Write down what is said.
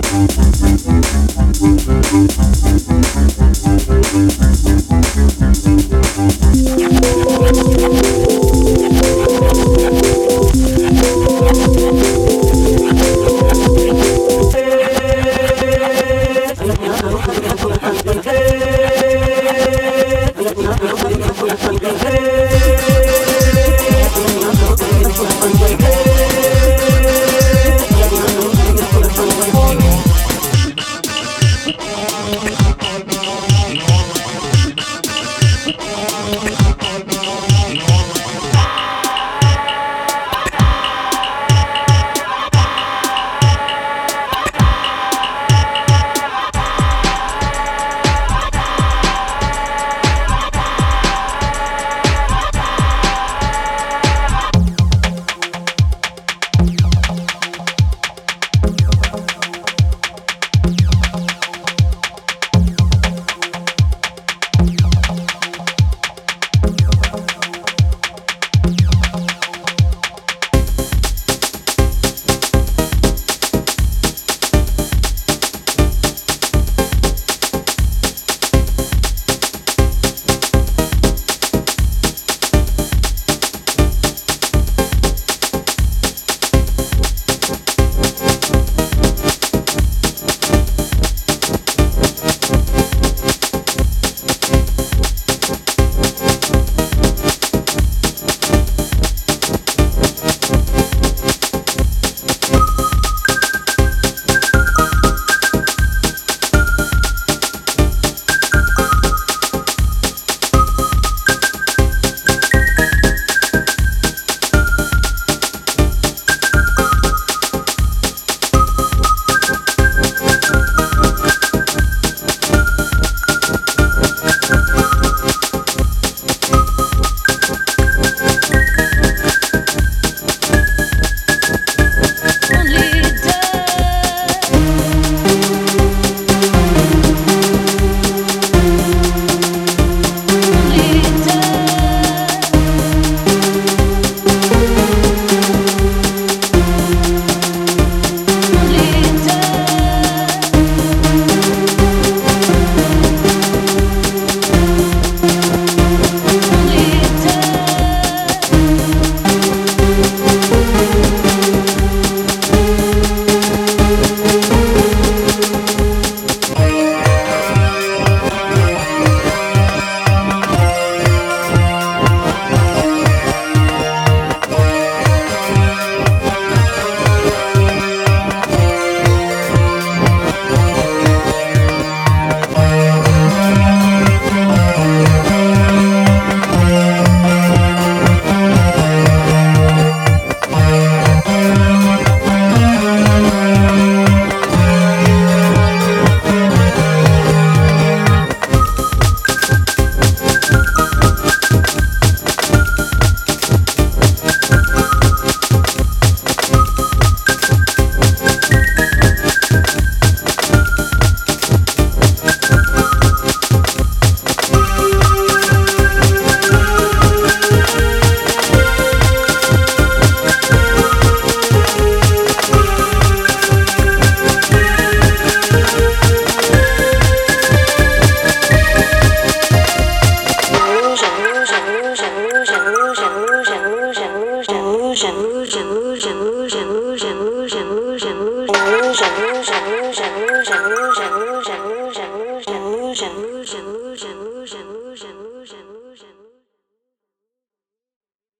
Thank you. Illusion, illusion.